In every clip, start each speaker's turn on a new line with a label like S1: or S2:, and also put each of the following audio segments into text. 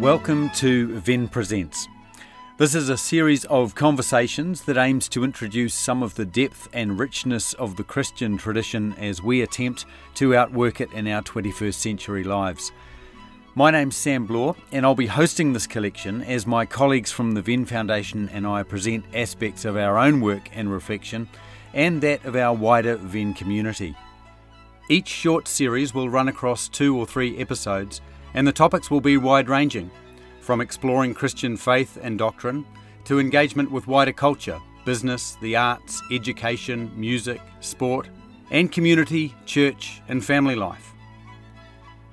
S1: Welcome to Venn Presents. This is a series of conversations that aims to introduce some of the depth and richness of the Christian tradition as we attempt to outwork it in our 21st century lives. My name's Sam Bloore, and I'll be hosting this collection as my colleagues from the Venn Foundation and I present aspects of our own work and reflection and that of our wider Venn community. Each short series will run across two or three episodes, and the topics will be wide ranging from exploring Christian faith and doctrine to engagement with wider culture, business, the arts, education, music, sport, and community, church, and family life.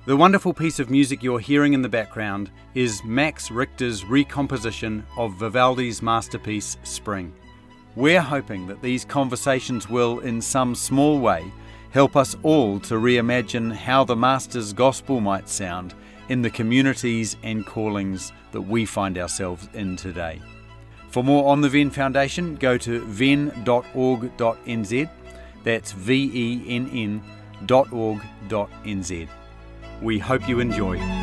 S1: The wonderful piece of music you're hearing in the background is Max Richter's recomposition of Vivaldi's masterpiece Spring. We're hoping that these conversations will, in some small way, help us all to reimagine how the Master's gospel might sound in the communities and callings that we find ourselves in today. For more on the Venn Foundation, go to venn.org.nz. That's V E N N.org.nz. We hope you enjoy.